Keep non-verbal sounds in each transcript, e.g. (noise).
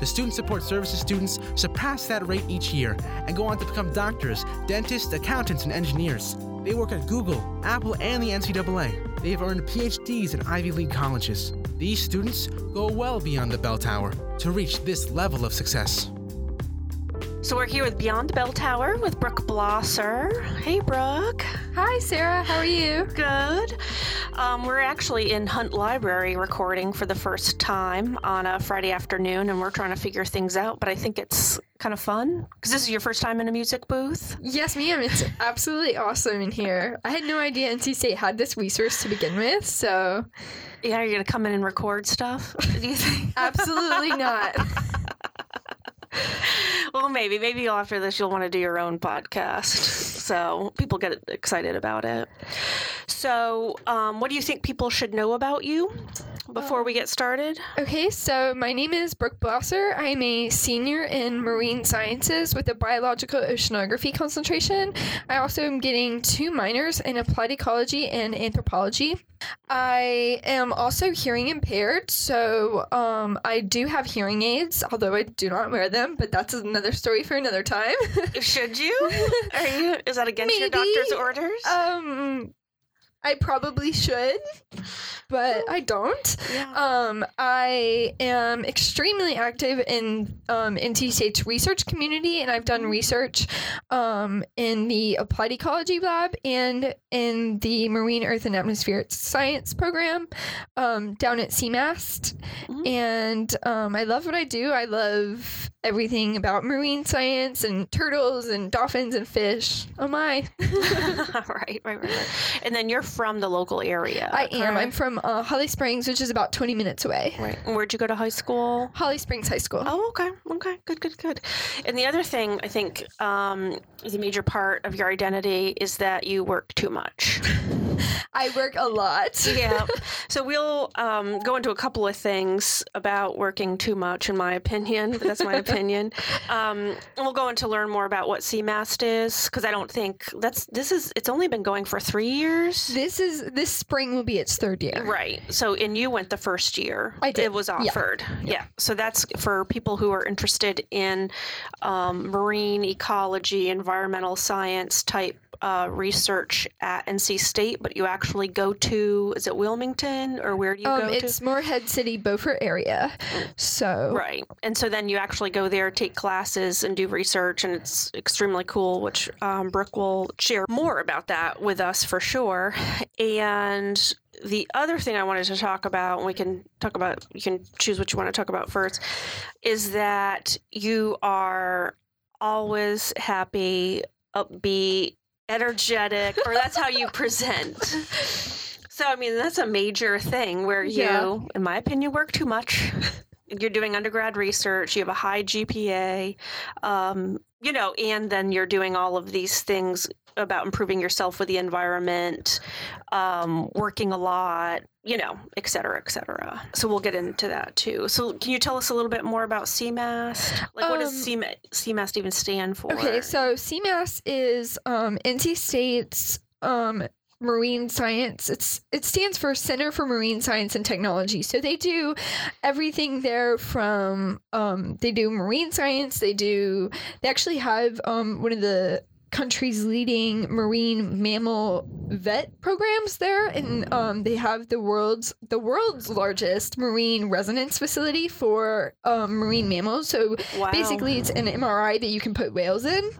The Student Support Services students surpass that rate each year and go on to become doctors, dentists, accountants, and engineers. They work at Google, Apple, and the NCAA. They have earned PhDs in Ivy League colleges. These students go well beyond the bell tower to reach this level of success. So we're here with Beyond the Bell Tower with Brooke Blesser. Hey, Brooke. Hi, Sarah. How are you? Good. Um, we're actually in Hunt Library recording for the first time on a Friday afternoon, and we're trying to figure things out. But I think it's kind of fun because this is your first time in a music booth. Yes, ma'am. It's (laughs) absolutely awesome in here. I had no idea NC State had this resource to begin with, so Yeah, you're gonna come in and record stuff. Do you think? absolutely not. (laughs) (laughs) well, maybe, maybe after this, you'll want to do your own podcast. (laughs) So people get excited about it. So, um, what do you think people should know about you before we get started? Okay, so my name is Brooke Blesser. I am a senior in marine sciences with a biological oceanography concentration. I also am getting two minors in applied ecology and anthropology. I am also hearing impaired, so um, I do have hearing aids, although I do not wear them, but that's another story for another time. Should you? (laughs) Are you? Is that against your doctor's orders? um, I probably should, but I don't. yeah. Um, I am extremely active in um, State's research community, and I've done research um, in the Applied Ecology Lab and in the Marine Earth and Atmospheric Science program um, down at CMAST. Mhm. And um, I love what I do. I love everything about marine science and turtles and dolphins and fish. Oh my! (laughs) right, right, right, right. And then you're from the local area. I am. I'm from uh, Holly Springs, which is about 20 minutes away. Right. And Where'd you go to high school? Holly Springs High School. Oh, okay. Okay. Good, good, good. And the other thing I think um, is a major part of your identity is that you work too much. (laughs) I work a lot. yeah. (laughs) So we'll um, go into a couple of things about working too much, in my opinion. But that's my (laughs) opinion. Um, we'll go into learn more about what CMAST is because I don't think that's this is. It's only been going for three years. This is this spring will be its third year. Right. So, and you went the first year. I did, It was yeah. offered. Yeah. So that's for people who are interested in um, marine ecology, environmental science type uh, research at NC State, but you actually go to, is it Wilmington or where do you Um, go it's Morehead City, Beaufort area. So? Right. And so then you actually go there, take classes, and do research, and it's extremely cool, which um, Brooke will share more about that with us for sure. And the other thing I wanted to talk about, and we can talk about, you can choose what you want to talk about first, is that you are always happy, upbeat, energetic, or that's how you (laughs) present. So, I mean, that's a major thing where you, Yeah. in my opinion, work too much. You're doing undergrad research, you have a high GPA, um, you know, and then you're doing all of these things about improving yourself with the environment, um, working a lot, you know, et cetera, et cetera. So we'll get into that too. So can you tell us a little bit more about CMAST? Like, what does Um, CMAST, CMAST even stand for? okay, so CMAST is um, NC State's um, marine science. It's it stands for Center for Marine Science and Technology. So they do everything there from um, they do marine science. They do they actually have um, one of the country's leading marine mammal vet programs there and um, they have the world's the world's largest marine resonance facility for um, marine mammals so wow. basically it's an mri that you can put whales in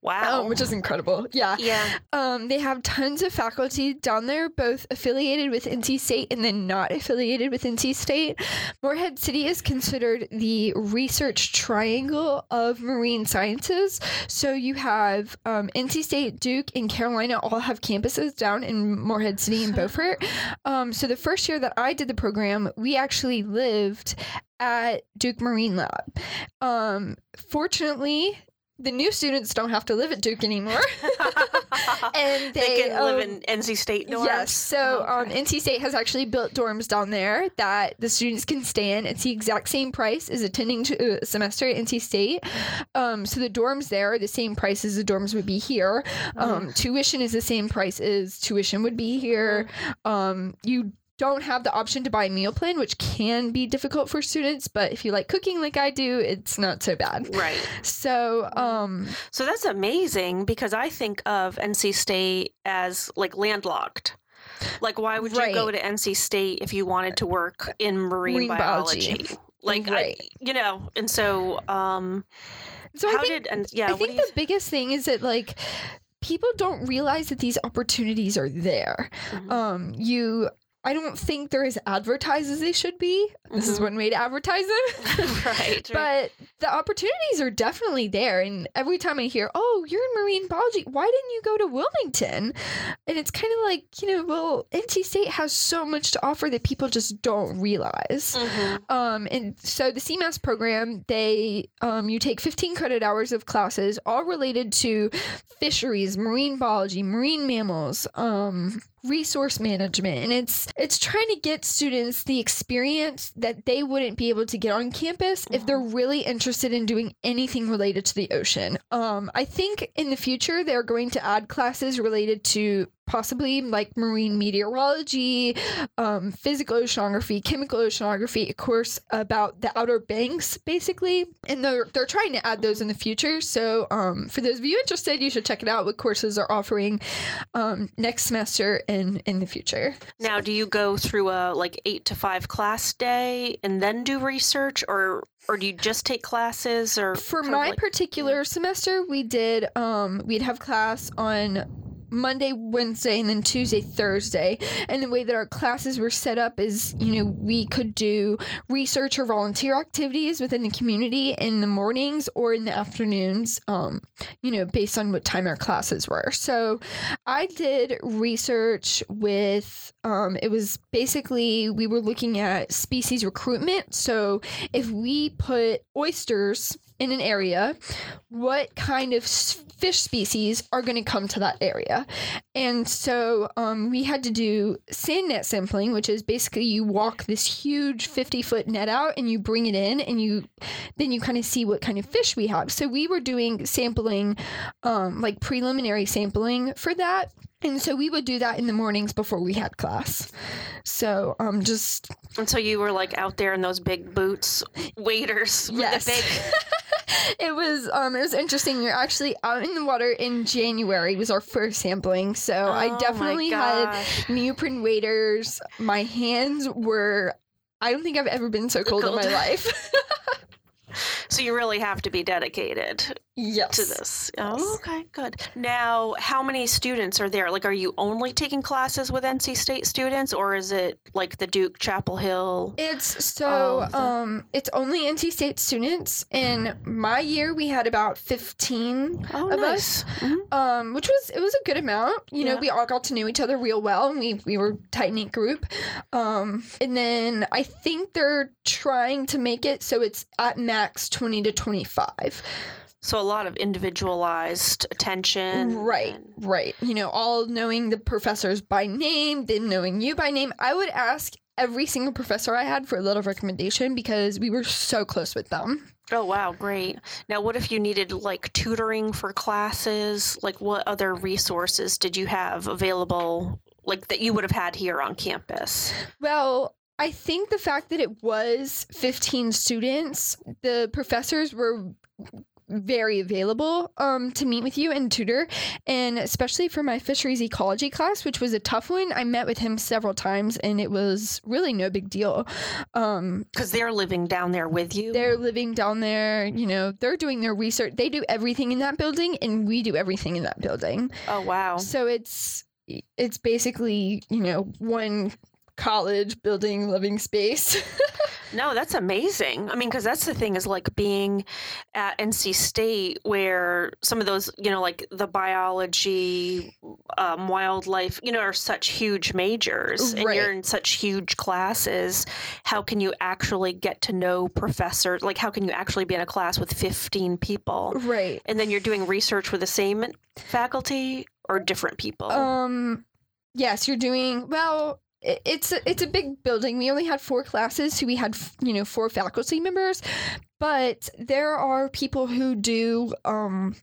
Wow. um, which is incredible. Yeah. yeah. Um, they have tons of faculty down there, both affiliated with NC State and then not affiliated with NC State. Morehead City is considered the research triangle of marine sciences. So you have um, NC State, Duke, and Carolina all have campuses down in Morehead City and (laughs) Beaufort. Um, so the first year that I did the program, we actually lived at Duke Marine Lab. Um, fortunately, the new students don't have to live at Duke anymore. (laughs) and they, They can live um, in NC State dorms. Yes. So um, Okay. NC State has actually built dorms down there that the students can stay in. It's the exact same price as attending to a semester at NC State. Um, so the dorms there are the same price as the dorms would be here. Um, tuition is the same price as tuition would be here. Um, you don't have the option to buy a meal plan, which can be difficult for students. But if you like cooking like I do, it's not so bad. Right. So, um, So that's amazing because I think of NC State as like landlocked. Like, why would you go to NC State if you wanted to work in marine, Marine biology. biology? Like, Right. I, you know, and so, um, so I think did and yeah, I think the biggest thing is that like people don't realize that these opportunities are there. Mhm. Um, you. I don't think they're as advertised as they should be. This is one way to advertise them. right. But the opportunities are definitely there. And every time I hear, oh, you're in marine biology, why didn't you go to Wilmington? And it's kind of like, you know, well, NC State has so much to offer that people just don't realize. Mhm. Um, and so the CMAST program, they um, you take 15 credit hours of classes, all related to fisheries, marine biology, marine mammals, um, resource management, and it's it's trying to get students the experience that they wouldn't be able to get on campus if they're really interested in doing anything related to the ocean. Um, I think in the future they're going to add classes related to possibly like marine meteorology, um, physical oceanography, chemical oceanography, a course about the Outer Banks, basically. And they're they're trying to add those in the future. So um, for those of you interested, you should check it out. What courses are offering um, next semester and in the future. now, do you go through a like eight to five class day and then do research, or or do you just take classes, or For my like- particular semester, we did um, we'd have class on Monday, Wednesday, and then Tuesday, Thursday. And the way that our classes were set up is, you know, we could do research or volunteer activities within the community in the mornings or in the afternoons, um, you know, based on what time our classes were. So I did research with, um, it was basically, we were looking at species recruitment. So if we put oysters in an area, what kind of fish species are going to come to that area? And so um, we had to do sand net sampling, which is basically you walk this huge 50 foot net out and you bring it in and you then you kind of see what kind of fish we have. So we were doing sampling, um, like preliminary sampling for that. And so we would do that in the mornings before we had class. So um, just And so you were like out there in those big boots, waders with Yes. the big. (laughs) (laughs) it was um it was interesting. We were actually out in the water in January was our first sampling. So Oh I definitely had neoprene waders. My hands were I don't think I've ever been so cold in my life. (laughs) So you really have to be dedicated yes. to this. Yes. Oh, okay, good. Now, how many students are there? Like, are you only taking classes with NC State students, or is it like the Duke Chapel Hill? It's so the- um it's only NC State students. In my year we had about 15 Oh, of nice. us. Mhm. um, which was it was a good amount. You know, we all got to know each other real well, and we we were tight knit group. Um, and then I think they're trying to make it so it's at max twenty to twenty five. So a lot of individualized attention. Right, and- right. You know, all knowing the professors by name, them knowing you by name. I would ask every single professor I had for a little recommendation because we were so close with them. Oh wow, great. Now, what if you needed like tutoring for classes? Like, what other resources did you have available, like that you would have had here on campus? Well, I think the fact that it was 15 students, the professors were very available um, to meet with you and tutor. And especially for my fisheries ecology class, which was a tough one, I met with him several times and it was really no big deal. Um, Because they're living down there with you. they're living down there, you know, they're doing their research. They do everything in that building and we do everything in that building. oh wow. So it's it's basically, you know, one college building living space. (laughs) No, that's amazing. I mean, because that's the thing is like being at NC State, where some of those, you know, like the biology, um, wildlife, you know, are such huge majors, and Right. you're in such huge classes. How can you actually get to know professors? Like, how can you actually be in a class with 15 people? right. And then you're doing research with the same faculty or different people? Um yes, you're doing well it's a, it's a big building. We only had four classes, so we had you know four faculty members, but there are people who do um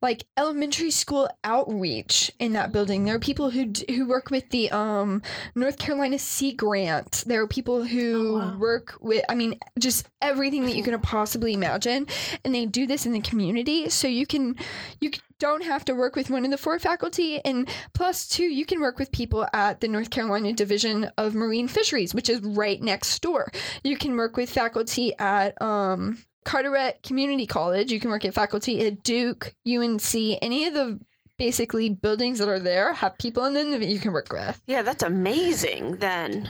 like elementary school outreach in that building. There are people who d- who work with the um North Carolina Sea Grant. There are people who Oh, wow. work with I mean just everything that you can possibly imagine, and they do this in the community. So you can you c- don't have to work with one of the four faculty and plus two you can work with people at the north carolina division of marine fisheries which is right next door you can work with faculty at um, carteret community college. You can work at faculty at duke unc any of the basically buildings that are there have people in them that you can work with. Yeah, that's amazing then.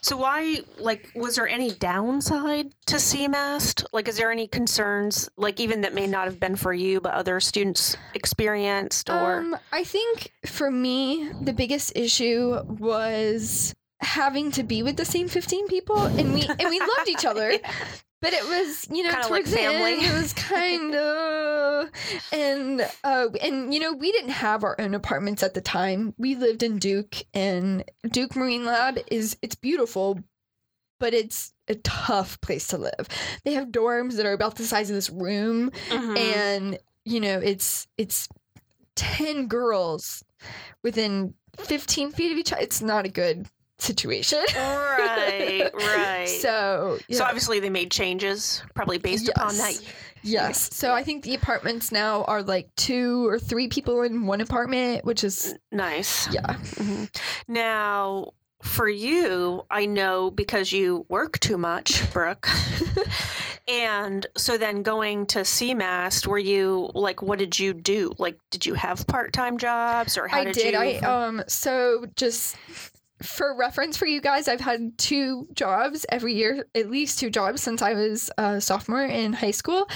So why like was there any downside to CMAST? Like is there any concerns like even that may not have been for you but other students experienced or? Um, I think for me, the biggest issue was having to be with the same 15 people and we and we loved each (laughs) other but it was you know Kinda like towards the end, it was kind of and uh and you know we didn't have our own apartments at the time. We lived in duke and duke marine lab is it's beautiful but it's a tough place to live. They have dorms that are about the size of this room Mhm. and you know it's it's 10 girls within 15 feet of each other it's not a good situation right, (laughs) right. so So obviously they made changes probably based upon that. Yes. yes so i think the apartments now are like two or three people in one apartment which is Nice. yeah Mhm. Now, for you, I know because you work too much, Brooke. (laughs) and so then going to CMAST, were you like, what did you do? Like, did you have part time jobs or how did I did, did. you? I um so just for reference for you guys, I've had two jobs every year, at least two jobs since I was a sophomore in high school.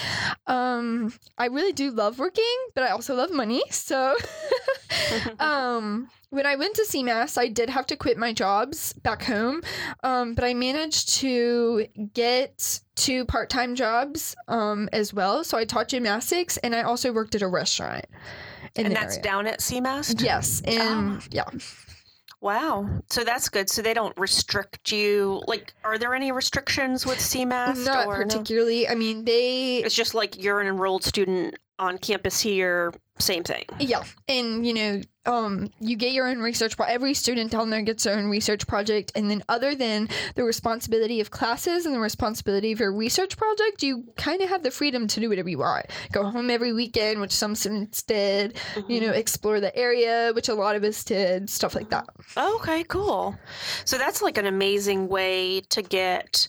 Um, I really do love working, but I also love money. So, (laughs) um, when I went to CMAST, I did have to quit my jobs back home, um, but I managed to get two part-time jobs um, as well. So I taught gymnastics, and I also worked at a restaurant. And that's area. down at CMAST? Yes, and Ah. yeah, Wow. So that's good. So they don't restrict you. Like, are there any restrictions with CMAST? not or no? particularly. I mean, they It's just like you're an enrolled student on campus here, same thing. yeah, and you know, um, you get your own research. Pro- every student down there gets their own research project, and then other than the responsibility of classes and the responsibility of your research project, you kind of have the freedom to do whatever you want. Go home every weekend, which some students did. You know, explore the area, which a lot of us did. Stuff like that. Okay, cool. So that's like an amazing way to get,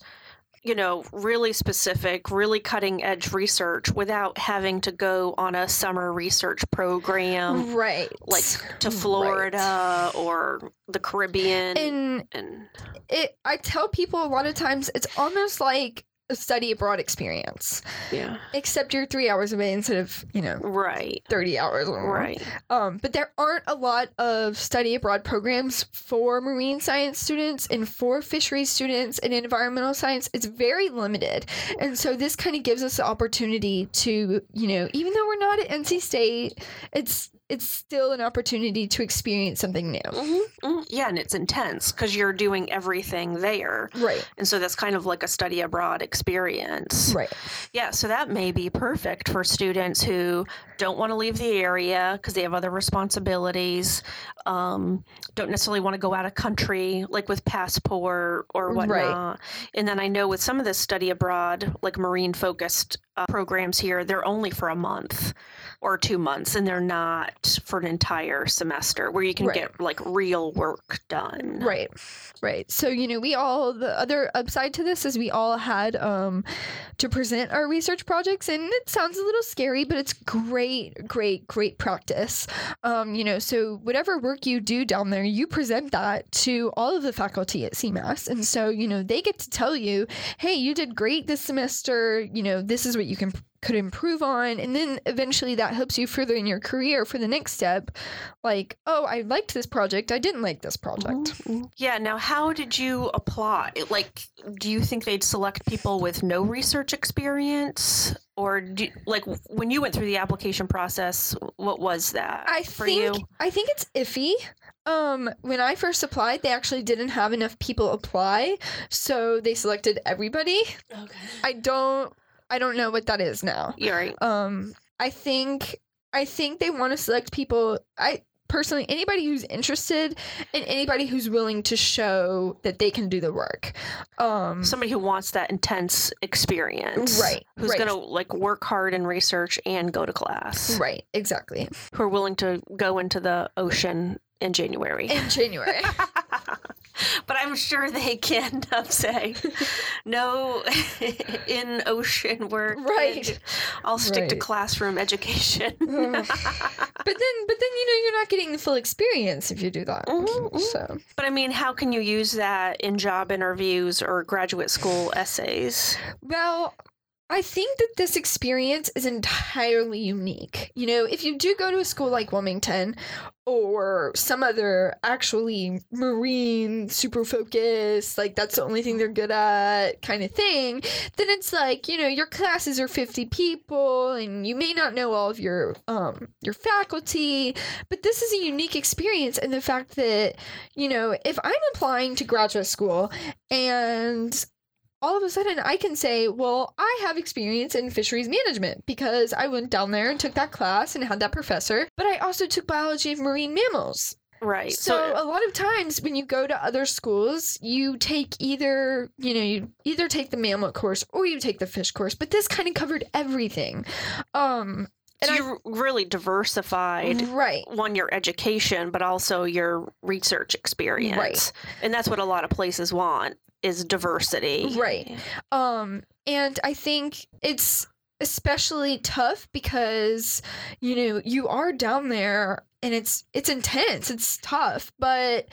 you know, really specific, really cutting edge research without having to go on a summer research program right. like to Right. Florida or the Caribbean. And and it, I tell people a lot of times it's almost like study abroad experience, yeah, except you're three hours away instead of you know right, 30 hours or more. right. Um, but there aren't a lot of study abroad programs for marine science students and for fisheries students and environmental science. It's very limited. And so this kind of gives us the opportunity to, you know, even though we're not at NC State, it's it's still an opportunity to experience something new. hmm hmm Yeah, and it's intense because you're doing everything there. Right. And so that's kind of like a study abroad experience. Right. Yeah, so that may be perfect for students who don't want to leave the area because they have other responsibilities, um, don't necessarily want to go out of country, like with passport or whatnot. Right. And then I know with some of this study abroad, like marine focused uh, programs here, they're only for a month or two months, and they're not for an entire semester where you can Right. get like real work done. Right. Right. So, you know, we all the other upside to this is we all had um to present our research projects and it sounds a little scary, but it's great, great, great practice. Um, you know, so whatever work you do down there, you present that to all of the faculty at CMAST. And so, you know, they get to tell you, hey, you did great this semester, you know, this is what you can could improve on and then eventually that helps you further in your career for the next step like oh i liked this project i didn't like this project Yeah. Now, how did you apply? Like, do you think they'd select people with no research experience, or do, like when you went through the application process? What was that I for think you? I think it's iffy. Um, when I first applied, they actually didn't have enough people apply, so they selected everybody. Okay. I don't I don't know what that is now. You're right. Um, I think I think they want to select people. I personally anybody who's interested and anybody who's willing to show that they can do the work. Um, Somebody who wants that intense experience, Right, Who's right. gonna like work hard in research and go to class. right, exactly. Who are willing to go into the ocean in January. In January. (laughs) (laughs) (laughs) but I'm sure they can (laughs) say no (laughs) in ocean work. Right. I'll stick to classroom education. Ugh. but then but then you know you're not getting the full experience if you do that. Mhm, mhm. So but I mean, how can you use that in job interviews or graduate school essays? Well, I think that this experience is entirely unique. You know, if you do go to a school like Wilmington or some other actually marine super focused, like that's the only thing they're good at kind of thing, then it's like, you know, your classes are 50 people and you may not know all of your um your faculty, but this is a unique experience in the fact that, you know, if I'm applying to graduate school and all of a sudden I can say, well, I have experience in fisheries management because I went down there and took that class and had that professor, but I also took biology of marine mammals. Right. So, a lot of times when you go to other schools, you take either, you know, you either take the mammal course or you take the fish course, but this kind of covered everything. Um so and you really diversified right. one your education but also your research experience Right. and that's what a lot of places want is diversity Right. Um, and I think it's especially tough because you know you are down there and it's it's intense it's tough but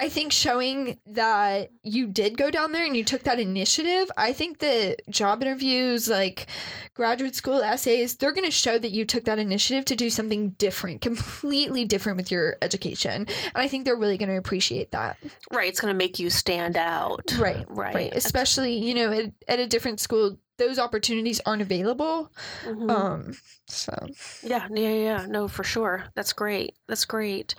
i think showing that you did go down there and you took that initiative i think that job interviews like graduate school essays they're going to show that you took that initiative to do something different completely different with your education and i think they're really going to appreciate that. Right it's going to make you stand out. Right right, right especially you know at, at a different school those opportunities aren't available Mhm. um so. Yeah yeah yeah no for sure. That's great. That's great.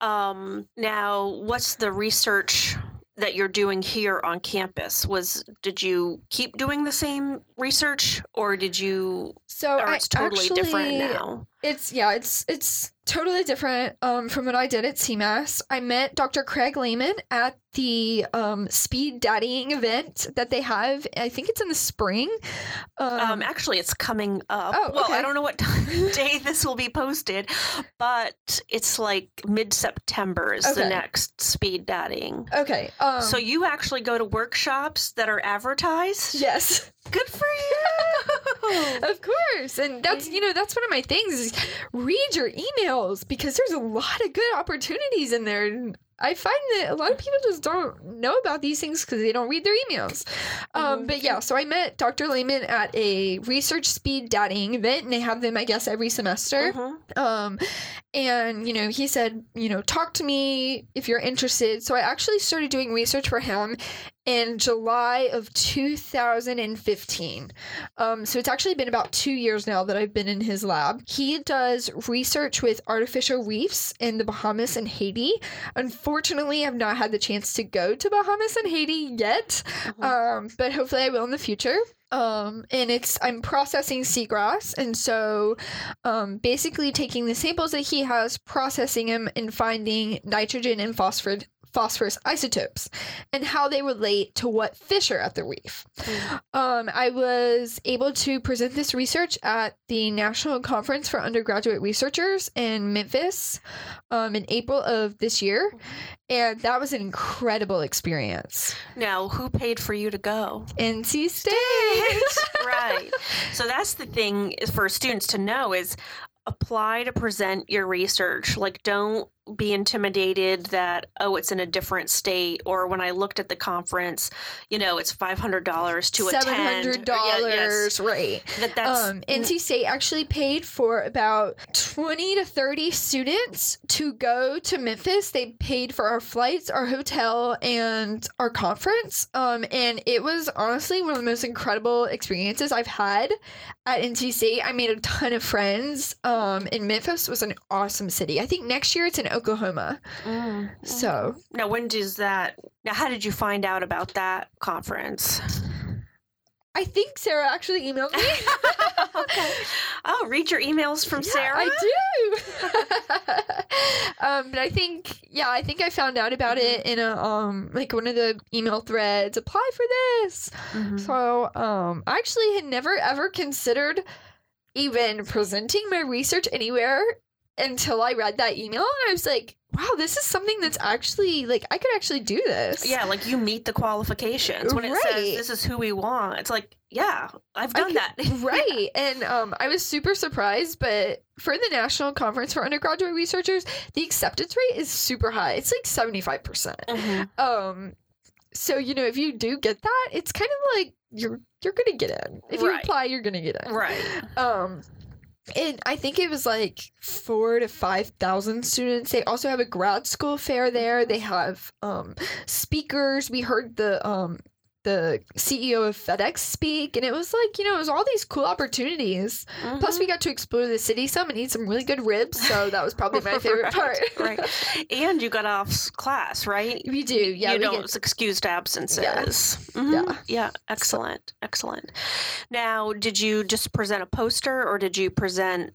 Um now what's the research that you're doing here on campus? Was did you keep doing the same research or did you so or I it's totally different now? it's yeah it's it's totally different um from what i did at CMAST i met dr craig Layman at the um speed daddying event that they have i think it's in the spring um, Um, actually, it's coming up. Oh, Well, I don't know what (laughs) day this will be posted, but it's like mid September is the next speed dating. okay um so you actually go to workshops that are advertised. yes Good for you. (laughs) of course and that's you know that's one of my things is read your emails because there's a lot of good opportunities in there and i find that a lot of people just don't know about these things because they don't read their emails um, Mhm. but yeah so i met dr Layman at a research speed dating event and they have them i guess every semester Mhm. um and you know he said you know talk to me if you're interested so i actually started doing research for him in july of 2015 um so it's actually been about two years now that i've been in his lab he does research with artificial reefs in the bahamas and haiti unfortunately i've not had the chance to go to bahamas and haiti yet Mhm. um, but hopefully I will in the future. Um, and it's I'm processing seagrass, and so um, basically taking the samples that he has, processing them, and finding nitrogen and phosphorus phosphorus isotopes and how they relate to what fish are at the reef. Um, I was able to present this research at the National Conference for Undergraduate Researchers in Memphis um, in April of this year, and that was an incredible experience. Now, who paid for you to go? NC State. (laughs) right. So that's the thing is for students to know is apply to present your research. Like don't be intimidated that oh it's in a different state or when I looked at the conference, you know, it's five hundred dollars to attend. Seven hundred Yeah, dollars, yes. right? That that's um, NC State actually paid for about 20 to 30 students to go to Memphis. They paid for our flights, our hotel, and our conference. Um, and it was honestly one of the most incredible experiences I've had at NC State. I made a ton of friends. Um, and Memphis was an awesome city. I think next year it's in Oklahoma. Mm, So Now, when does that? Now, how did you find out about that conference? I think Sarah actually emailed me. (laughs) okay. Oh, read your emails from Yeah, Sarah. I do. (laughs) um, but I think, yeah, I think I found out about it in a um, like one of the email threads. Apply for this. Mhm. So, um, I actually had never ever considered even presenting my research anywhere until I read that email, and I was like, wow, this is something that's actually like I could actually do this. Yeah, like you meet the qualifications when it says this is who we want. It's like, yeah, I've I done could- that. (laughs) right and um, i was super surprised but for the national conference for undergraduate researchers the acceptance rate is super high it's like 75% Mhm. um so you know if you do get that it's kind of like you're you're gonna get in if you Right. apply you're gonna get in Right. um and I think it was like four to five thousand students. They also have a grad school fair there. They have um, speakers. We heard the um, the CEO of FedEx speak, and it was like you know it was all these cool opportunities. Plus, Mhm. we got to explore the city some and eat some really good ribs. So that was probably my (laughs) favorite part. right. And you got off class, right? we do, yeah. you we don't get- excused absences. Yeah. Mhm. Yeah. Yeah. Excellent. Excellent. Now, did you just present a poster or did you present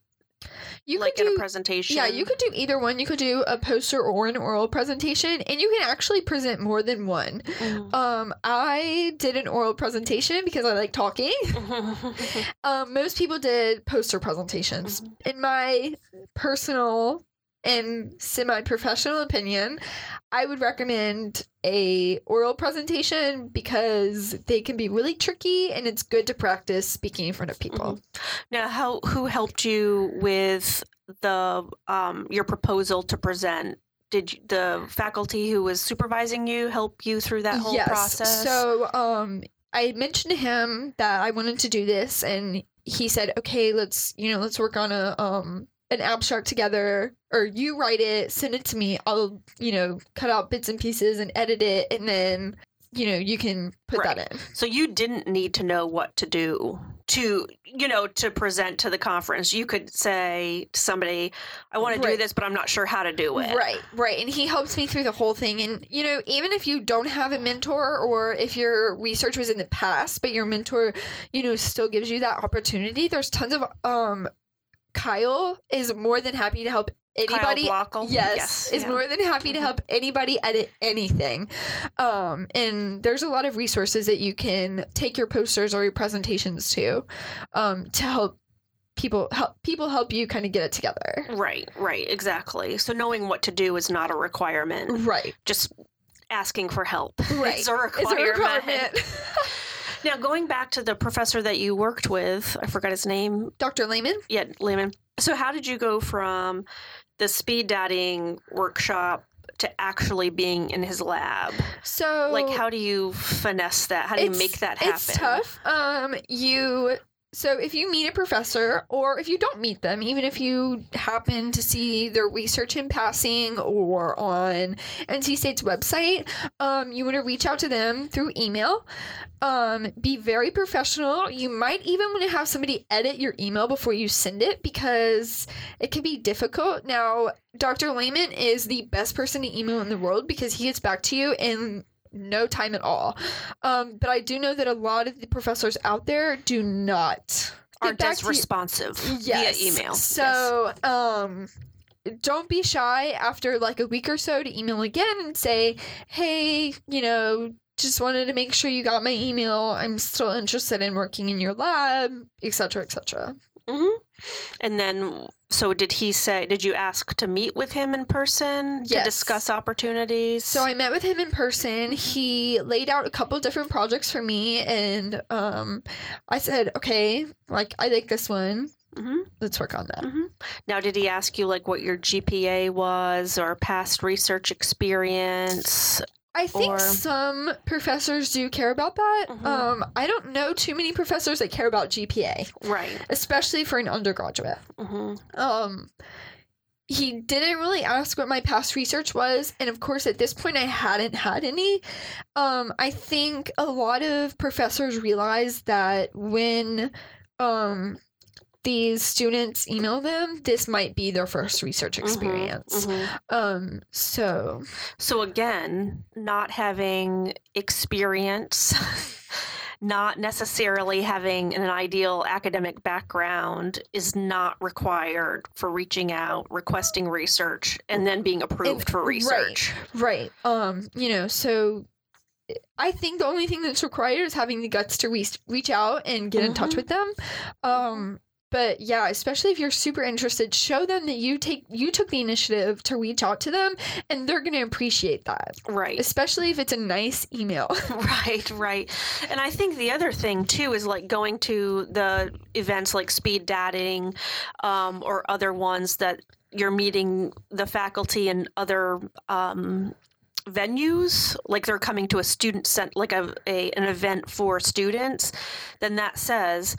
you like could in do a presentation? Yeah, you could do either one. You could do a poster or an oral presentation, and you can actually present more than one. Mhm. Um, I did an oral presentation because I like talking. (laughs) Um, most people did poster presentations. In my personal and semi-professional opinion, I would recommend a oral presentation because they can be really tricky and it's good to practice speaking in front of people. now, how who helped you with the um, your proposal to present? Did the faculty who was supervising you help you through that whole yes. process? So, um, I mentioned to him that I wanted to do this, and he said, "Okay, let's you know, let's work on a um an abstract together, or you write it, send it to me. I'll you know cut out bits and pieces and edit it, and then you know you can put that in." So you didn't need to know what to do to, you know, to present to the conference. You could say to somebody, "I want to do this, but I'm not sure how to do it." Right, right. And he helps me through the whole thing. And, you know, even if you don't have a mentor or if your research was in the past, but your mentor, you know, still gives you that opportunity, there's tons of, um, Kyle is more than happy to help anybody. Kyle Blockel? Yes, is yeah. more than happy to help anybody edit anything. Um, and there's a lot of resources that you can take your posters or your presentations to, um, to help people help people help you kind of get it together. Right, right, exactly. So knowing what to do is not a requirement. Right. Just asking for help. (laughs) Right. It's a It's a requirement. (laughs) Now, going back to the professor that you worked with, I forgot his name. Dr. Layman? Yeah, Layman. So, how did you go from the speed dating workshop to actually being in his lab? So Like, how do you finesse that? How do you make that happen? It's tough. Um, you so if you meet a professor, or if you don't meet them, even if you happen to see their research in passing or on NC State's website, um, you want to reach out to them through email. Um, be very professional. You might even want to have somebody edit your email before you send it because it can be difficult. Now, Dr. Layman is the best person to email in the world because he gets back to you in no time at all. Um, but I do know that a lot of the professors out there do not back as responsive Yes. via email. So, um, don't be shy after like a week or so to email again and say, hey, you know, just wanted to make sure you got my email. I'm still interested in working in your lab, etc., etc. hmm And then, so did he say? Did you ask to meet with him in person to discuss opportunities? So I met with him in person. He laid out a couple different projects for me, and um, I said, okay, like I like this one. hmm Let's work on that. Now, did he ask you like what your GPA was or past research experience? I think Or- some professors do care about that. Mhm. Um, I don't know too many professors that care about GPA, Right. especially for an undergraduate. hmm Um, he didn't really ask what my past research was, and of course, at this point, I hadn't had any. Um, I think a lot of professors realize that when um these students email them, this might be their first research experience. hmm Um, so So again, not having experience, (laughs) not necessarily having an ideal academic background is not required for reaching out, requesting research, and then being approved for research. Right. Um, you know, so I think the only thing that's required is having the guts to reach reach out and get in touch Mhm. with them. Um, but yeah, especially if you're super interested, show them that you take you took the initiative to reach out to them and they're going to appreciate that. Right. Especially if it's a nice email. (laughs) Right, right. And I think the other thing too is like going to the events like speed dating um, or other ones that you're meeting the faculty and other um, venues, like they're coming to a student cent like a, a an event for students, then that says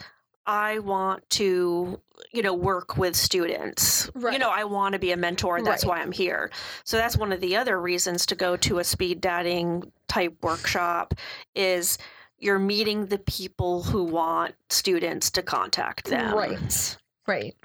I want to, you know, work with students. Right. You know, I want to be a mentor. That's Right. why I'm here. So that's one of the other reasons to go to a speed dating type workshop is you're meeting the people who want students to contact them. Right. Right.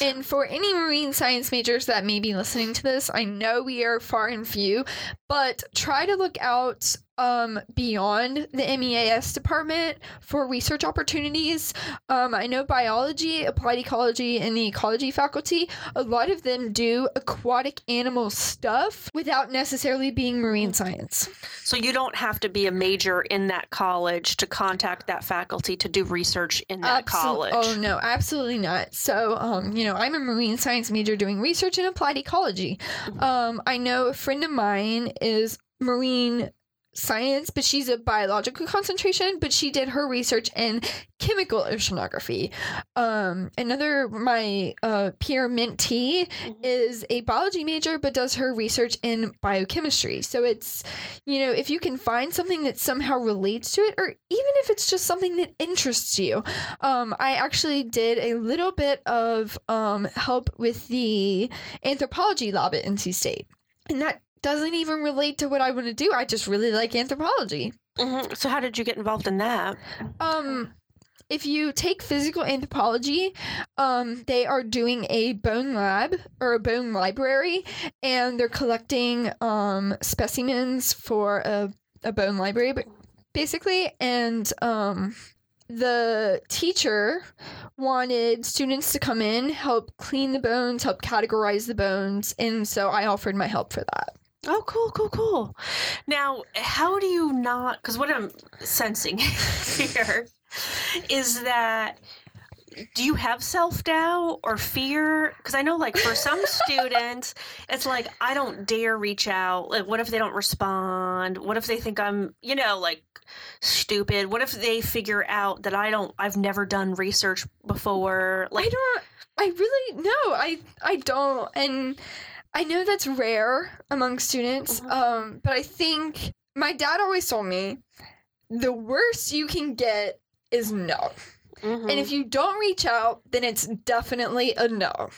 And for any marine science majors that may be listening to this, I know we are far and few, but try to look out um, beyond the MEAS department for research opportunities. Um, I know biology, applied ecology, and the ecology faculty, a lot of them do aquatic animal stuff without necessarily being marine science. So you don't have to be a major in that college to contact that faculty to do research in that Absol- college. Oh no, absolutely not. So, um, you know, I'm a marine science major doing research in applied ecology. Mhm. Um, I know a friend of mine is marine science, but she's a biological concentration, but she did her research in chemical oceanography. Um, another my uh, peer mentee Mhm. is a biology major, but does her research in biochemistry. So it's, you know, if you can find something that somehow relates to it, or even if it's just something that interests you. Um, I actually did a little bit of um, help with the anthropology lab at NC State. And that doesn't even relate to what I want to do. I just really like anthropology. Mhm. So how did you get involved in that? Um, if you take physical anthropology, um, they are doing a bone lab or a bone library, and they're collecting um, specimens for a, a bone library, basically. And um, the teacher wanted students to come in, help clean the bones, help categorize the bones, and so I offered my help for that. Oh, cool, cool, cool. Now, how do you not? Because what I'm sensing (laughs) here is that do you have self doubt or fear? Because I know, like, for some students, it's like, I don't dare reach out. Like, what if they don't respond? What if they think I'm, you know, like, stupid? What if they figure out that I don't, I've never done research before? I don't. I really no. I I don't, and I know that's rare among students. Mhm. Um, but I think my dad always told me the worst you can get is no, mhm, and if you don't reach out, then it's definitely a no.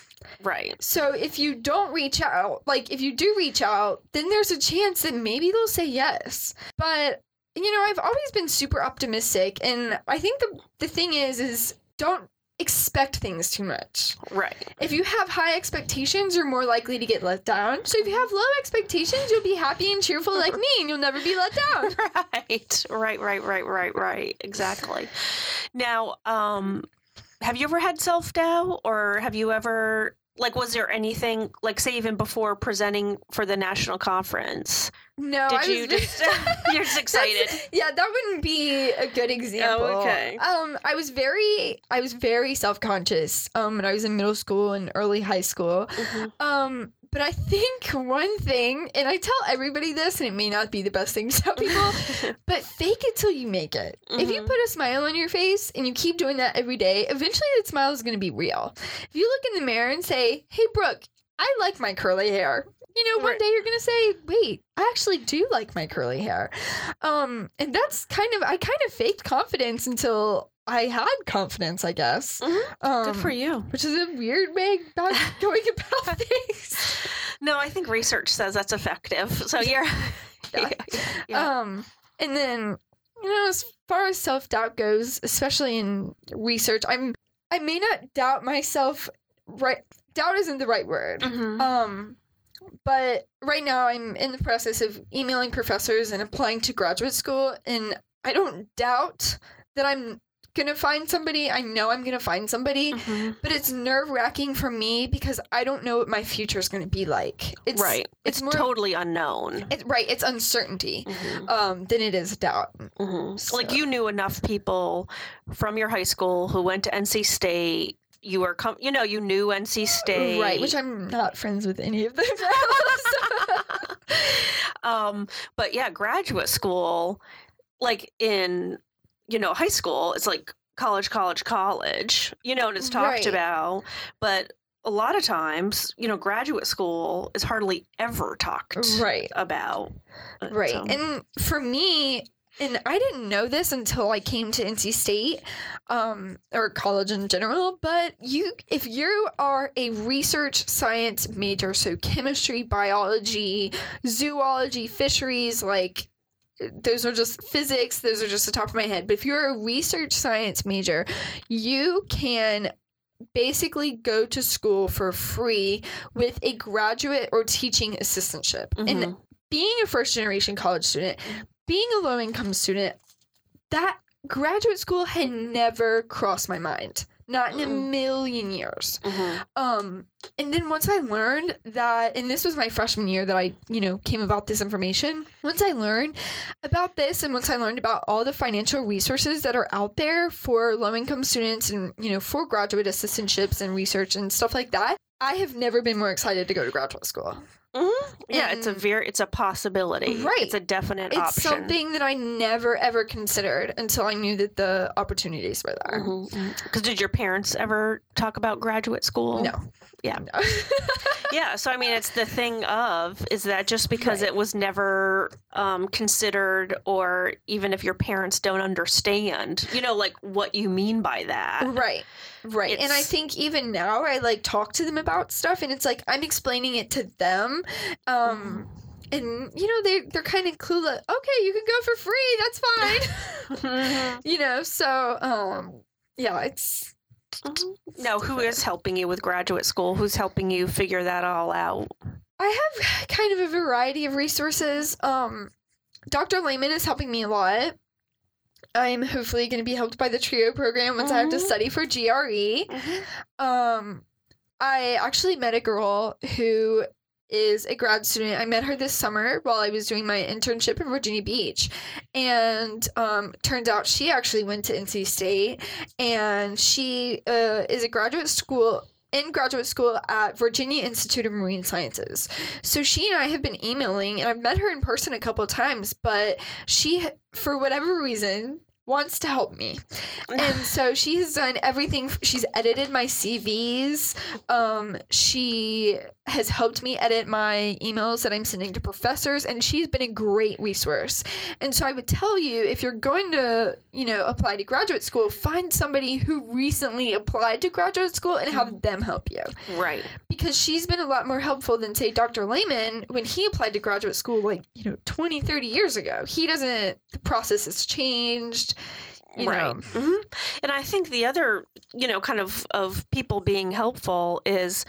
right. So if you don't reach out, like if you do reach out, then there's a chance that maybe they'll say yes. But you know, I've always been super optimistic, and I think the the thing is, is don't expect things too much. Right. If you have high expectations, you're more likely to get let down. So if you have low expectations, you'll be happy and cheerful like me, and you'll never be let down. (laughs) right right right right right right exactly now um have you ever had self-doubt or have you ever Like, was there anything, like, say, even before presenting for the national conference? No, Did I you was just, (laughs) you're just (laughs) excited? yeah, that wouldn't be a good example. okay. Um, I was very, I was very self conscious. Um, when I was in middle school and early high school. Mhm. Um, but I think (laughs) one thing, and I tell everybody this, and it may not be the best thing to tell people, (laughs) but fake it till you make it. If you Mhm. put a smile on your face and you keep doing that every day, eventually that smile is going to be real. If you look in the mirror and say, "Hey, Brooke, I like my curly hair," you know, one day you're going to say, "Wait, I actually do like my curly hair," um, and that's kind of I kind of faked confidence until I had confidence, I guess. Mhm. Um, Good for you. Which is a weird way about going (laughs) about things. (laughs) No, I think research says that's effective. So you're. (laughs) Yeah. Yeah. Um, and then you know, as far as self doubt goes, especially in research, I'm I may not doubt myself. Right, doubt isn't the right word. Mhm. Um, but right now I'm in the process of emailing professors and applying to graduate school, and I don't doubt that I'm gonna find somebody. I know I'm gonna find somebody. Mhm. But it's nerve wracking for me because I don't know what my future is to be like. It's right. It's, It's more totally unknown. It's right. It's uncertainty Mhm. um, than it is doubt. Mhm. Like you knew enough people from your high school who went to NC State. You were, com- you know, you knew NC State, Right, which I'm not friends with any of them. (laughs) um, but yeah, graduate school, like in, you know, high school, it's like college, college, college, you know, and it's talked Right. about. But a lot of times, you know, graduate school is hardly ever talked right, about. Right. so- And for me, and I didn't know this until I came to NC State, um, or college in general. But you, if you are a research science major, so chemistry, biology, zoology, fisheries, like those are just physics. Those are just the top of my head. But if you're a research science major, you can basically go to school for free with a graduate or teaching assistantship. And Mhm. being a first generation college student, being a low income student, that graduate school had never crossed my mind. Not in a million years. Mhm. Um, and then once I learned that, and this was my freshman year that I, you know, came about this information. Once I learned about this, and once I learned about all the financial resources that are out there for low income students and, you know, for graduate assistantships and research and stuff like that, I have never been more excited to go to graduate school. Mhm. Yeah, it's a very, it's a possibility. Right. It's a definite It's option. something that I never ever considered until I knew that the opportunities were there. Because did your parents ever talk about graduate school? No. Yeah. No. (laughs) Yeah. So I mean, it's the thing of is that just because Right. it was never um, considered, or even if your parents don't understand, you know, like what you mean by that. Right. Right. And I think even now I like talk to them about stuff and it's like I'm explaining it to them. Um and you know they they're kind of clueless. Okay, you can go for free. That's fine. (laughs) you know, so um yeah, it's now, who is helping you with graduate school? Who's helping you figure that all out? I have (sighs) kind of a variety of resources. Um, Dr. Layman is helping me a lot. I'm hopefully going to be helped by the TRIO program once I have to Mhm. study for GRE. Um, I actually met a girl who is a grad student. I met her this summer while I was doing my internship in Virginia Beach. And um, turns out she actually went to NC State and she uh, is a graduate school in graduate school at Virginia Institute of Marine Sciences. So she and I have been emailing and I've met her in person a couple of times, but she for whatever reason wants to help me. And (sighs) so she has done everything. She's edited my CVs. Um, she has helped me edit my emails that I'm sending to professors, and she's been a great resource. And so I would tell you if you're going to, you know, apply to graduate school, find somebody who recently applied to graduate school and have them help you. Right. Because she's been a lot more helpful than, say, Dr. Layman when he applied to graduate school like, you know, 20, 30 years ago. He doesn't, the process has changed. You right. know. hmm And I think the other, you know, kind of of people being helpful is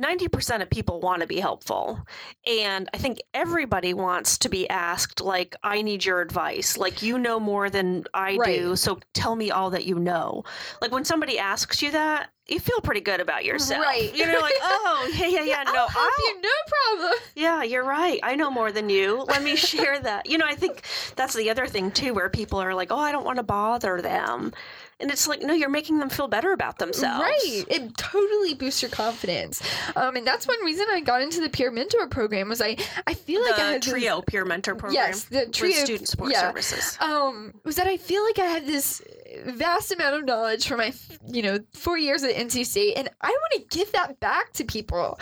90% of people want to be helpful. And I think everybody wants to be asked, like, I need your advice. Like, you know more than I Right. do. So tell me all that you know. Like, when somebody asks you that, you feel pretty good about yourself. Right. You know, like, (laughs) oh, yeah, yeah, yeah. no, I'll help I'll- you, no problem. Yeah, you're right. I know more than you. Let me (laughs) share that. You know, I think that's the other thing too, where people are like, "Oh, I don't want to bother them," and it's like, no, you're making them feel better about themselves. Right. It totally boosts your confidence. Um, and that's one reason I got into the peer mentor program was I, I feel like I The had this- trio peer mentor program. Yes, the trio with student support yeah. services. um was that I feel like I had this vast amount of knowledge from my you know four years at NC State and I want to give that back to people.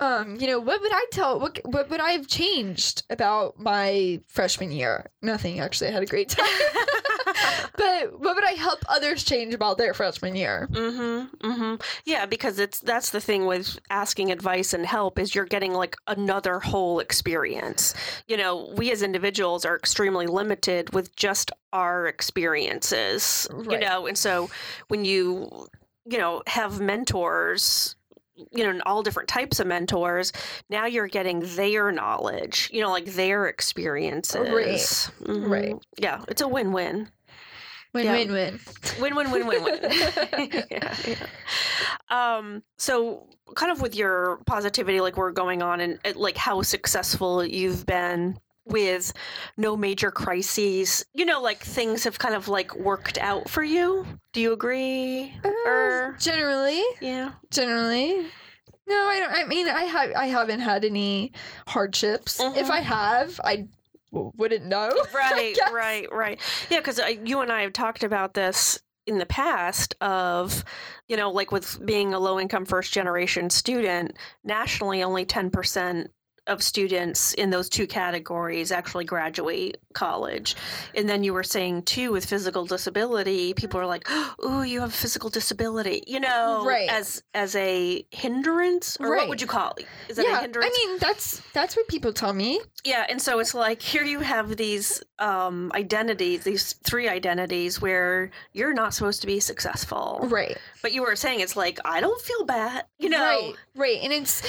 Um, you know, what would I tell what what would I have changed about my freshman year? Nothing actually. I had a great time. (laughs) but what would I help change about their freshman year? Mm-hmm. Mm-hmm. Yeah, because it's that's the thing with asking advice and help is you're getting like another whole experience. You know, we as individuals are extremely limited with just our experiences. You know, and so when you you know have mentors you know, and all different types of mentors. Now you're getting their knowledge, you know, like their experiences. Mhm. Right. Yeah, it's a win-win. Win Yeah. win win. Win win win win win. (laughs) yeah, yeah. Um, so kind of with your positivity, like we're going on and uh, like how successful you've been with no major crises, you know, like things have kind of like worked out for you. Do you agree? Or generally, yeah. generally. No, I don't. I mean, I have. I haven't had any hardships. If Mhm. I have, I wouldn't know. (laughs) Right, right, right. Yeah, because uh, you and I have talked about this in the past of, you know, like with being a low income first generation student, nationally only 10% of students in those two categories actually graduate college. And then you were saying too with physical disability, people are like, (gasps) "Oh, you have physical disability," you know, Right. as as a hindrance or what would you call it? Is that a yeah, hindrance? I mean, that's that's what people tell me. Yeah, and so it's like here you have these um, identities, these three identities where you're not supposed to be successful. Right. But you were saying it's like I don't feel bad, you know. Right. Right. And it's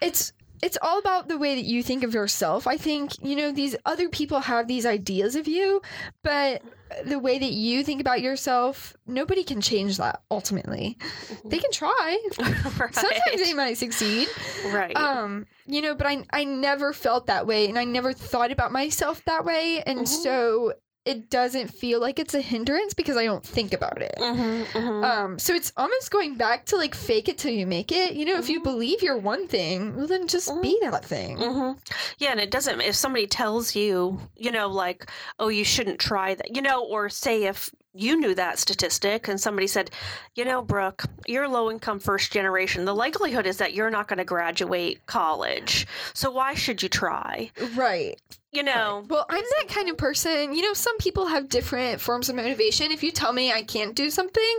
it's it's all about the way that you think of yourself. I think, you know, these other people have these ideas of you, but the way that you think about yourself, nobody can change that ultimately. They can try. (laughs) right. Sometimes they might succeed. right. Um, you know, but I I never felt that way and I never thought about myself that way. And Mhm. so it doesn't feel like it's a hindrance because I don't think about it. Mhm, mhm. Um, so it's almost going back to like fake it till you make it. You know, if you Mhm. believe you're one thing, well then just be that thing. hmm Yeah, and it doesn't. If somebody tells you, you know, like, oh, you shouldn't try that, you know, or say if you knew that statistic and somebody said, you know, Brooke, you're low income first generation, the likelihood is that you're not going to graduate college. So why should you try? Right. You know, Well, I'm that kind of person. You know, some people have different forms of motivation. If you tell me I can't do something,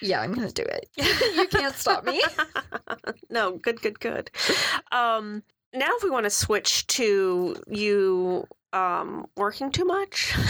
yeah, I'm gonna do it. (laughs) you can't stop me. (laughs) no, good, good, good. Um, now, if we want to switch to you um, working too much. (laughs)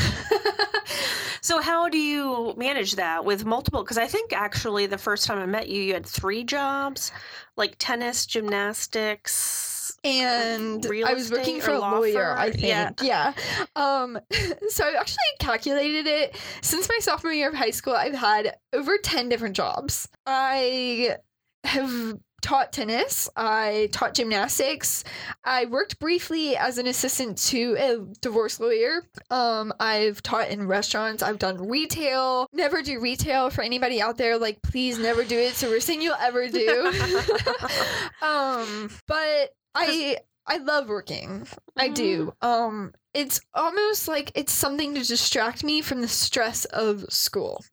(laughs) so, how do you manage that with multiple? Because I think actually the first time I met you, you had three jobs like tennis, gymnastics. and I was working for a law lawyer, I think. Yeah. Yeah. Um (laughs) so I actually calculated it since my sophomore year of high school, I've had over 10 different jobs. I have taught tennis, I taught gymnastics. I worked briefly as an assistant to a divorce lawyer. Um I've taught in restaurants, I've done retail. Never do retail for anybody out there like please never do it. It's the worst thing you'll ever do. (laughs) um but I I love working. I do. Um it's almost like it's something to distract me from the stress of school.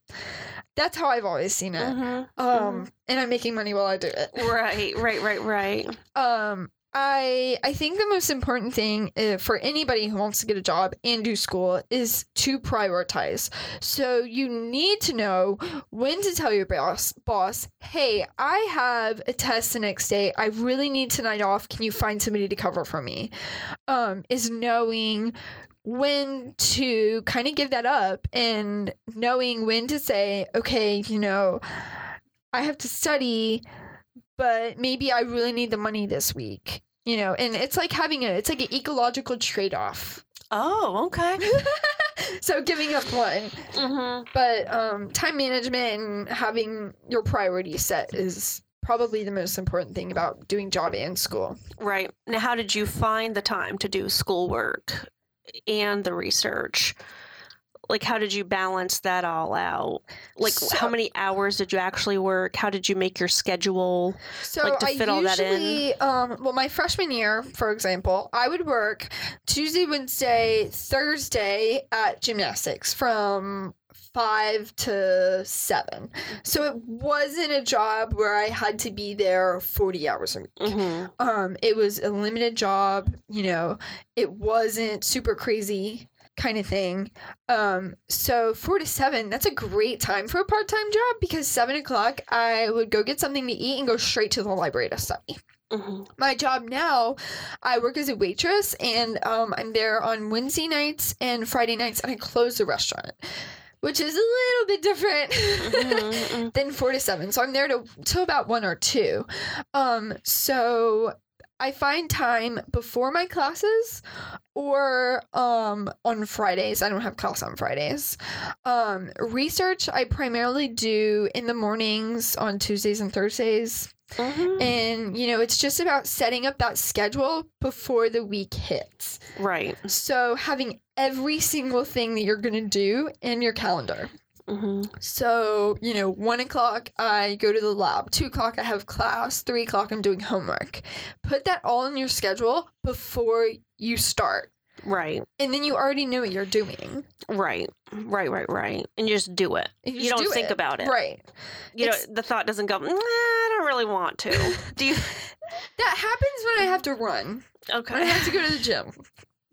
That's how I've always seen it. Mhm, Um and I'm making money while I do it. Right, right, right, right. (laughs) Um I I think the most important thing uh, for anybody who wants to get a job and do school is to prioritize. So you need to know when to tell your boss boss, "Hey, I have a test the next day. I really need tonight off. Can you find somebody to cover for me?" Um is knowing when to kind of give that up and knowing when to say, "Okay, you know, I have to study, but maybe I really need the money this week. You know, and it's like having a it's like an ecological trade off. Oh, okay. (laughs) so giving up one. hmm But um, time management and having your priorities set is probably the most important thing about doing job and school. Right. Now, how did you find the time to do schoolwork and the research? Like, how did you balance that all out? Like, So- how many hours did you actually work? How did you make your schedule? So Like, to I fit all that in? usually, um, well, my freshman year, for example, I would work Tuesday, Wednesday, Thursday at gymnastics from five to seven. So it wasn't a job where I had to be there forty hours a week. hmm um it was a limited job you know it wasn't super crazy kind of thing um so four to seven that's a great time for a part-time job because seven o'clock i would go get something to eat and go straight to the library to study hmm my job now i work as a waitress and um, i'm there on wednesday nights and friday nights and i close the restaurant which is a little bit different Mhm, (laughs) than four to seven. So I'm there to till about one or two. Um, so I find time before my classes or um on Fridays. I don't have class on Fridays. Um, research I primarily do in the mornings on Tuesdays and Thursdays. mhm. And you know, it's just about setting up that schedule before the week hits. Right. So having every single thing that you're gonna do in your calendar. Hmm So, you know, one o'clock I go to the lab, two o'clock I have class, three o'clock I'm doing homework. Put that all in your schedule before you start. Right. And then you already know what you're doing. Right. Right. Right. Right. And you just do it. You You, don't do think it. about it. Right. You know, the thought doesn't go. Nah, I don't really want to. (laughs) Do you? That happens when I have to run, Okay. when I have to go to the gym. (laughs)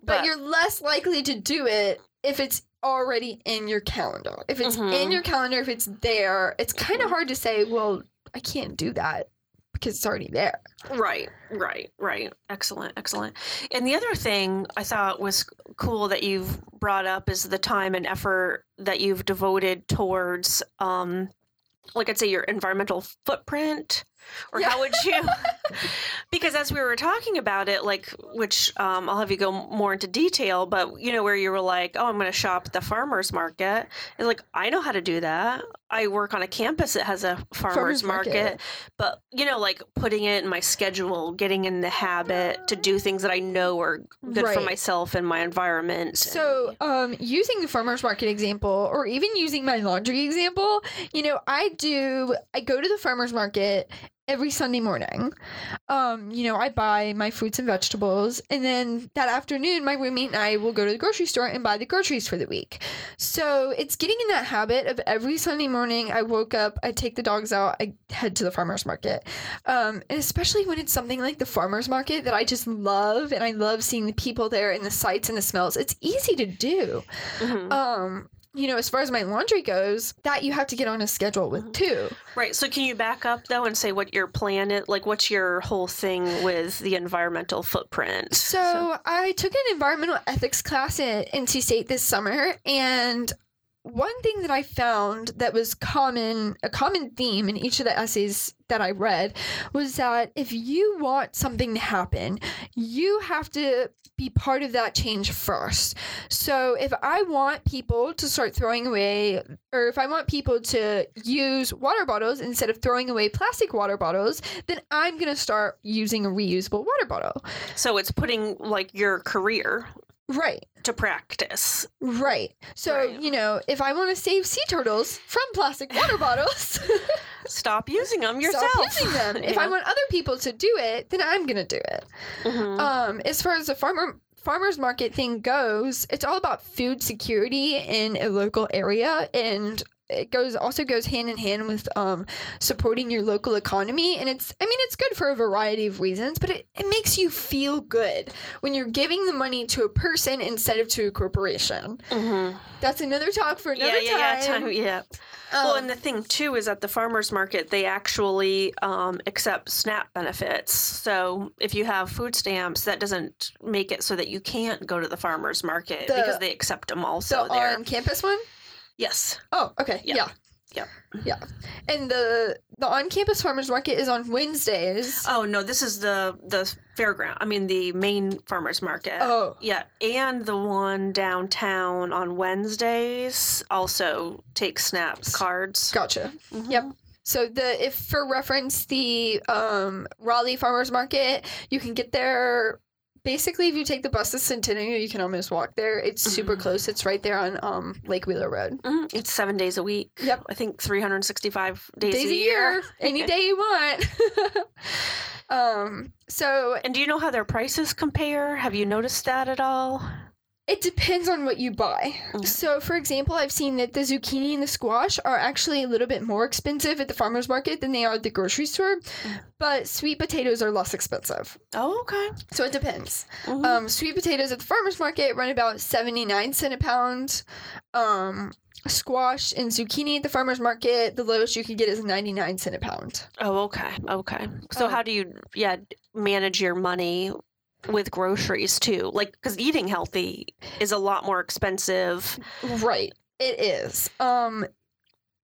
But, But- you're less likely to do it if it's already in your calendar. If it's in Mhm. your calendar, if it's there, it's kind of hard to say, well, I can't do that because it's already there. Right, right, right. Excellent, excellent. And the other thing I thought was cool that you've brought up is the time and effort that you've devoted towards, um, like I'd say, your environmental footprint. Or Yeah. how would you? (laughs) because as we were talking about it, like, which um, I'll have you go more into detail, but you know, where you were like, oh, I'm going to shop at the farmer's market. And like, I know how to do that. I work on a campus that has a farmer's, Farmer's market market. but you know like putting it in my schedule getting in the habit to do things that i know are good for myself and my environment So, um, using the farmer's market example, or even using my laundry example, you know, I do, I go to the farmer's market every Sunday morning. Um, you know, I buy my fruits and vegetables, and then that afternoon, my roommate and I will go to the grocery store and buy the groceries for the week. So it's getting in that habit of every Sunday morning, I woke up, I take the dogs out, I head to the farmer's market. Um, and especially when it's something like the farmer's market that I just love, and I love seeing the people there and the sights and the smells. It's easy to do. Mhm. Um, you know, as far as my laundry goes, that you have to get on a schedule with mm-hmm. too. right so can you back up though and say what your plan is like what's your whole thing with the environmental footprint So, I took an environmental ethics class at NC State this summer, and one thing that I found that was common, a common theme in each of the essays that I read, was that if you want something to happen, you have to be part of that change first. So, if I want people to start throwing away, or if I want people to use water bottles instead of throwing away plastic water bottles, then I'm going to start using a reusable water bottle. so it's putting like your career Right. to practice Right. So, Right. you know, if I want to save sea turtles from plastic (laughs) water bottles, (laughs) stop using them yourself stop using them. (laughs) If I want other people to do it, then I'm going to do it. Mhm. Um, as far as the farmer farmers market thing goes, it's all about food security in a local area and it goes also goes hand in hand with um, supporting your local economy and it's i mean it's good for a variety of reasons but it, it makes you feel good when you're giving the money to a person instead of to a corporation Mhm. that's another talk for another yeah yeah yeah time yeah well, Um, and the thing too is at the farmers market they actually um, accept SNAP benefits. So if you have food stamps, that doesn't make it so that you can't go to the farmers market The- because they accept them also the there. on campus one? Yes, Oh, okay. Yeah. Yeah. Yep. Yeah. And the the on campus farmers market is on Wednesdays. Oh no, this is the the fairground. I mean the main farmers market. Oh. Yeah, and the one downtown on Wednesdays also takes snaps cards. Gotcha. Mhm. Yep. So the if for reference the um Raleigh Farmers Market, you can get there basically if you take the bus to Centennial, you can almost walk there. It's super Mhm. close. It's right there on um Lake Wheeler Road. Mhm. It's seven days a week. Yep. I think 365 days, Days a year. (laughs) Any day you want. (laughs) um so And do you know how their prices compare? Have you noticed that at all? It depends on what you buy. Mm. So, for example, I've seen that the zucchini and the squash are actually a little bit more expensive at the farmer's market than they are at the grocery store, Mm. but sweet potatoes are less expensive. Oh, okay. So, it depends. Mhm. Um, sweet potatoes at the farmer's market run about 79 cent a pound. Um, squash and zucchini at the farmer's market, the lowest you could get is 99 cent a pound. oh, okay. Okay. So Um, how do you yeah manage your money with groceries too? Like cuz eating healthy is a lot more expensive. Right. It is. Um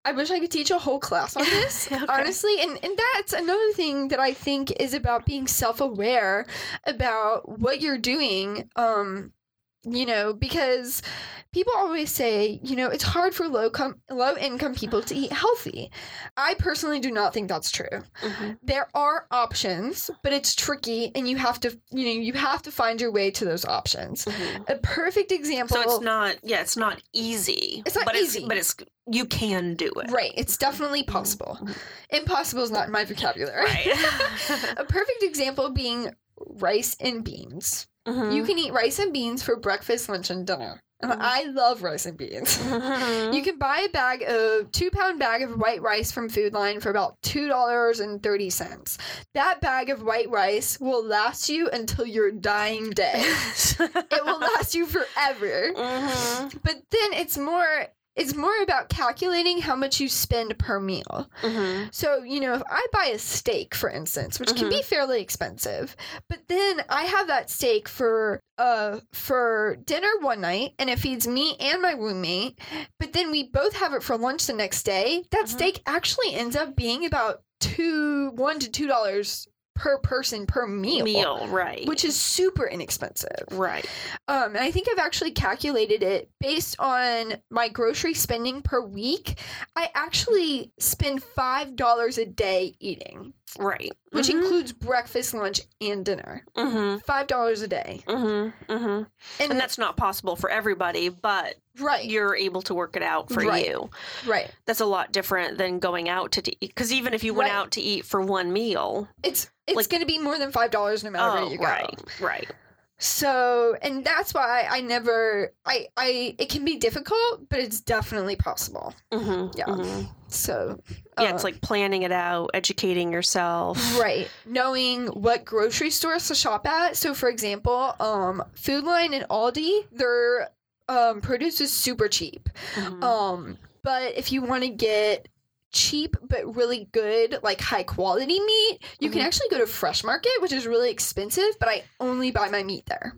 I wish I could teach a whole class on (laughs) this, Okay. honestly. And and that's another thing that I think is about being self-aware about what you're doing. Um you know, because people always say, you know, it's hard for low com- low income people to eat healthy. I personally do not think that's true. Mhm. There are options, but it's tricky and you have to, you know, you have to find your way to those options. Mhm. A perfect example So it's not yeah, it's not easy. It's not but easy. It's, but it's you can do it. Right, it's definitely possible. Mhm. Impossible is not in my vocabulary. Right. (laughs) a perfect example being rice and beans. Mhm. You can eat rice and beans for breakfast, lunch, and dinner. And Mhm. I love rice and beans. (laughs) Mhm. You can buy a bag of two pound bag of white rice from Food Lion for about two dollars and thirty cents. That bag of white rice will last you until your dying day. (laughs) it will last you forever. Mhm. But then it's more it's more about calculating how much you spend per meal. Mhm. So, you know, if I buy a steak, for instance, which can be fairly expensive, but then I have that steak for uh for dinner one night and it feeds me and my roommate, but then we both have it for lunch the next day, that Mhm. steak actually ends up being about two one to two dollars per person per meal. Meal, right. Which is super inexpensive. right. Um, and I think I've actually calculated it based on my grocery spending per week. I actually spend five dollars a day eating, Right. which Mhm. includes breakfast, lunch, and dinner. Mhm. Five dollars a day, Mhm. Mhm. and, And that's not possible for everybody, but right, you're able to work it out for Right. you. right. That's a lot different than going out to eat. Because even if you went Right. out to eat for one meal, It's it's Like- going to be more than five dollars no matter where oh, you go. right, right. So, and that's why I never, I, I, it can be difficult, but it's definitely possible. hmm Yeah. So, Yeah, uh, it's like planning it out, educating yourself. Right. Knowing what grocery stores to shop at. So for example, um Food Lion and Aldi, their um produce is super cheap. Mhm. Um but if you want to get cheap but really good like high quality meat, you can Mhm. actually go to Fresh Market, which is really expensive, but I only buy my meat there.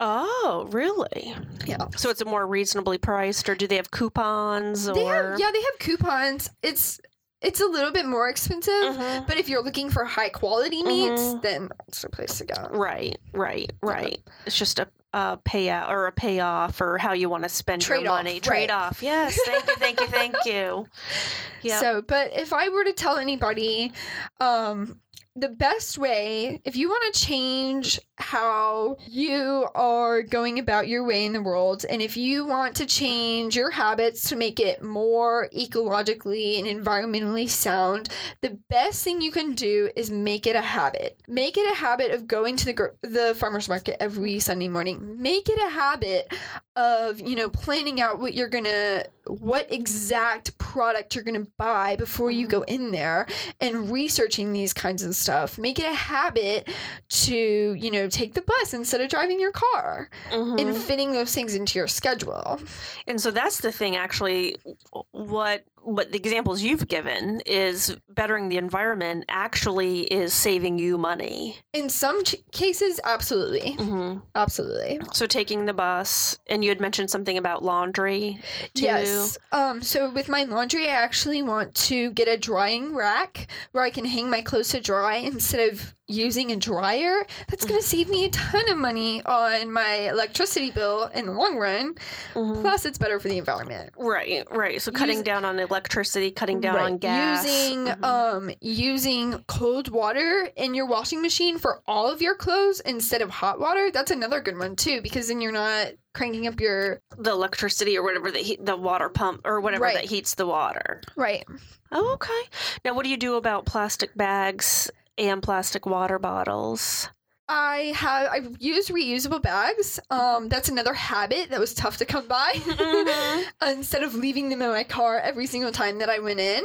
Oh, really? Yeah. So it's a more reasonably priced, or do they have coupons? Or They have yeah, they have coupons. It's it's a little bit more expensive, Mhm. but if you're looking for high quality meats, Mhm. then that's the place to go. Right, right, right. It's just a, a payout or a payoff or how you want to spend Trade-off, your money. right. Trade off. Yes. Thank you. Thank you. Thank (laughs) you. Yeah. So, but if I were to tell anybody, um, the best way, if you want to change how you are going about your way in the world, and if you want to change your habits to make it more ecologically and environmentally sound, the best thing you can do is make it a habit. Make it a habit of going to the the farmers market every Sunday morning. Make it a habit of you know planning out what you're gonna what exact product you're gonna buy before you go in there and researching these kinds of stuff make it a habit to you know take the bus instead of driving your car Mhm. and fitting those things into your schedule And so that's the thing, actually. What what the examples you've given is bettering the environment actually is saving you money. In some ch- cases, absolutely. hmm Absolutely. So taking the bus, and you had mentioned something about laundry. Too. Yes. Um, so with my laundry, I actually want to get a drying rack where I can hang my clothes to dry (laughs) instead of using a dryer. That's going to save me a ton of money on my electricity bill in the long run. Mhm. Plus, it's better for the environment. Right, right. So cutting Use- down on electricity, cutting down Right. on gas. Using Mhm. um using cold water in your washing machine for all of your clothes instead of hot water. That's another good one too because then you're not cranking up your the electricity or whatever the heat, the water pump or whatever Right. that heats the water. right. Oh, okay. Now, what do you do about plastic bags and plastic water bottles? I have I've used reusable bags. Um, that's another habit that was tough to come by. Mhm. (laughs) Instead of leaving them in my car every single time that I went in,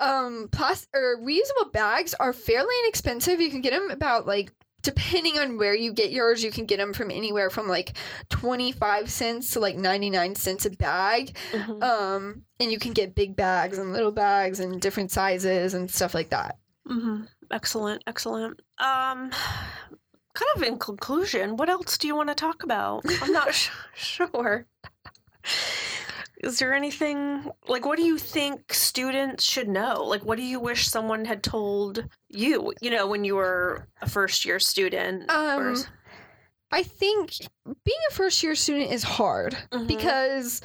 um, plus or reusable bags are fairly inexpensive. You can get them about like depending on where you get yours, you can get them from anywhere from like twenty five cents to like ninety nine cents a bag. Mhm. Um, and you can get big bags and little bags and different sizes and stuff like that. hmm Excellent, excellent. Um, kind of in conclusion, what else do you want to talk about? I'm not (laughs) sh- sure. Is there anything like what do you think students should know? Like what do you wish someone had told you, you know, when you were a first year student? or Um, s- I think being a first year student is hard Mhm. because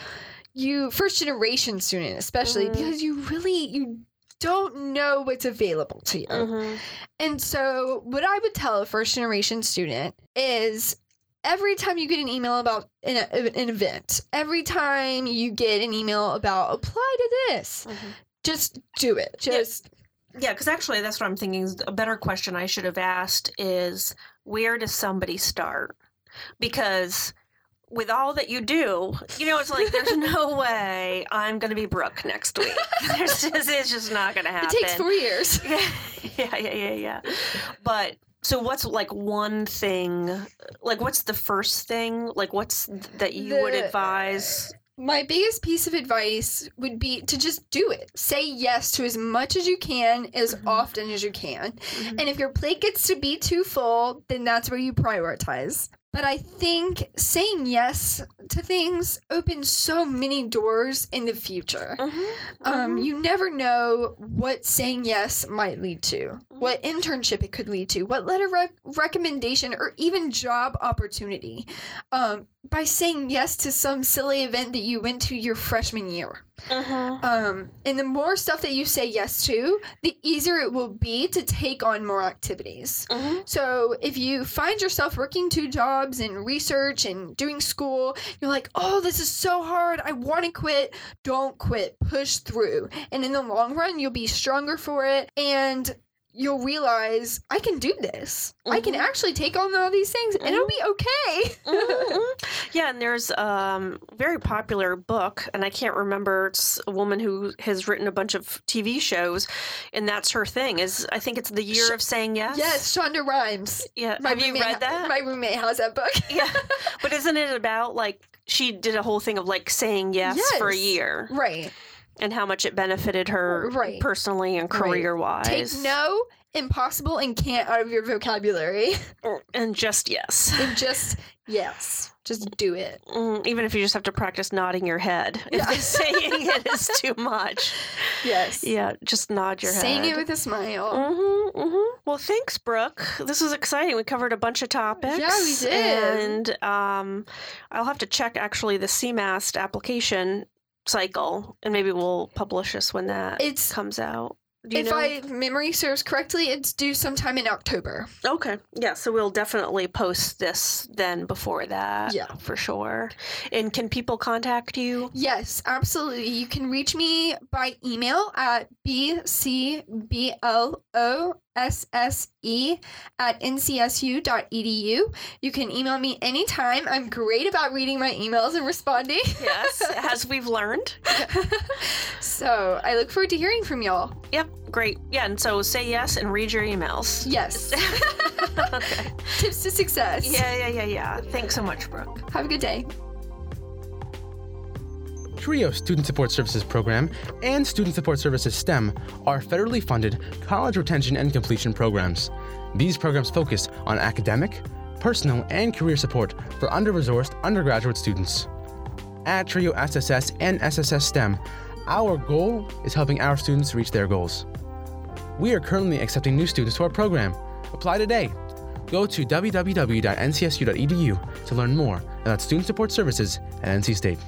you first generation student especially Mhm. because you really you don't know what's available to you. Mhm. And so what I would tell a first generation student is every time you get an email about an, an event, every time you get an email about apply to this, Mhm. just do it. Yeah. Just Yeah, because actually, that's what I'm thinking. is A better question I should have asked is where does somebody start? Because with all that you do, you know, it's like there's (laughs) no way I'm going to be Brooke next week. (laughs) There's just, it's just not going to happen. it takes 4 years. (laughs) Yeah, yeah, yeah, yeah, yeah. But so, what's like one thing? Like, what's the first thing? Like, what's that you would advise? My biggest piece of advice would be to just do it. Say yes to as much as you can, as Mhm. often as you can. Mhm. And if your plate gets to be too full, then that's where you prioritize. But I think saying yes to things opens so many doors in the future. Mhm, Um, mhm. you never know what saying yes might lead to, what internship it could lead to, what letter rec- recommendation, or even job opportunity. Um, by saying yes to some silly event that you went to your freshman year. Mhm. Um, and the more stuff that you say yes to, the easier it will be to take on more activities. Mhm. So if you find yourself working two jobs and research and doing school, you're like, oh, this is so hard. I want to quit. Don't quit. Push through. And in the long run, you'll be stronger for it. And you'll realize I can do this. I can Mhm. actually take on all these things and it'll be okay. Mhm. (laughs) Yeah, and there's um, a very popular book, and I can't remember. It's a woman who has written a bunch of TV shows, and that's her thing. Is I think it's the year Sh- of saying yes. yes, Shonda Rhimes. Yeah. My Have you read ha- that? My roommate has that book. (laughs) yeah. (laughs) But isn't it about like she did a whole thing of like saying yes, for a year right. And how much it benefited her Right. personally and career wise. Take no, impossible, and can't out of your vocabulary. and just yes. and just yes, just do it. Mm, even if you just have to practice nodding your head if Yeah. the saying it is (laughs) too much. Yes. Yeah, just nod your Saying head. Saying it with a smile. Mm-hmm, mm-hmm. Well, thanks, Brooke. This was exciting. We covered a bunch of topics. Yeah, we did. And um, I'll have to check actually the CMAST application cycle, and maybe we'll publish this when that It's comes out. Do you if know? I memory serves correctly, it's due sometime in October. Okay. Yeah, so we'll definitely post this then before that. Yeah. For sure. And can people contact you? Yes, absolutely. You can reach me by email at bcblosse at ncsu.edu. You can email me anytime. I'm great about reading my emails and responding. Yes, (laughs) as we've learned. (laughs) so I look forward to hearing from y'all. Yep, great. Yeah, and so say yes and read your emails. Yes. okay. (laughs) Tips to success. Yeah, yeah, yeah, yeah. Thanks so much, Brooke. Have a good day. TRIO Student Support Services Program and Student Support Services STEM are federally funded college retention and completion programs. These programs focus on academic, personal, and career support for under resourced undergraduate students. At TRIO SSS and SSS STEM, our goal is helping our students reach their goals. We are currently accepting new students to our program. Apply today. Go to www.ncsu.edu to learn more about student support services at NC State.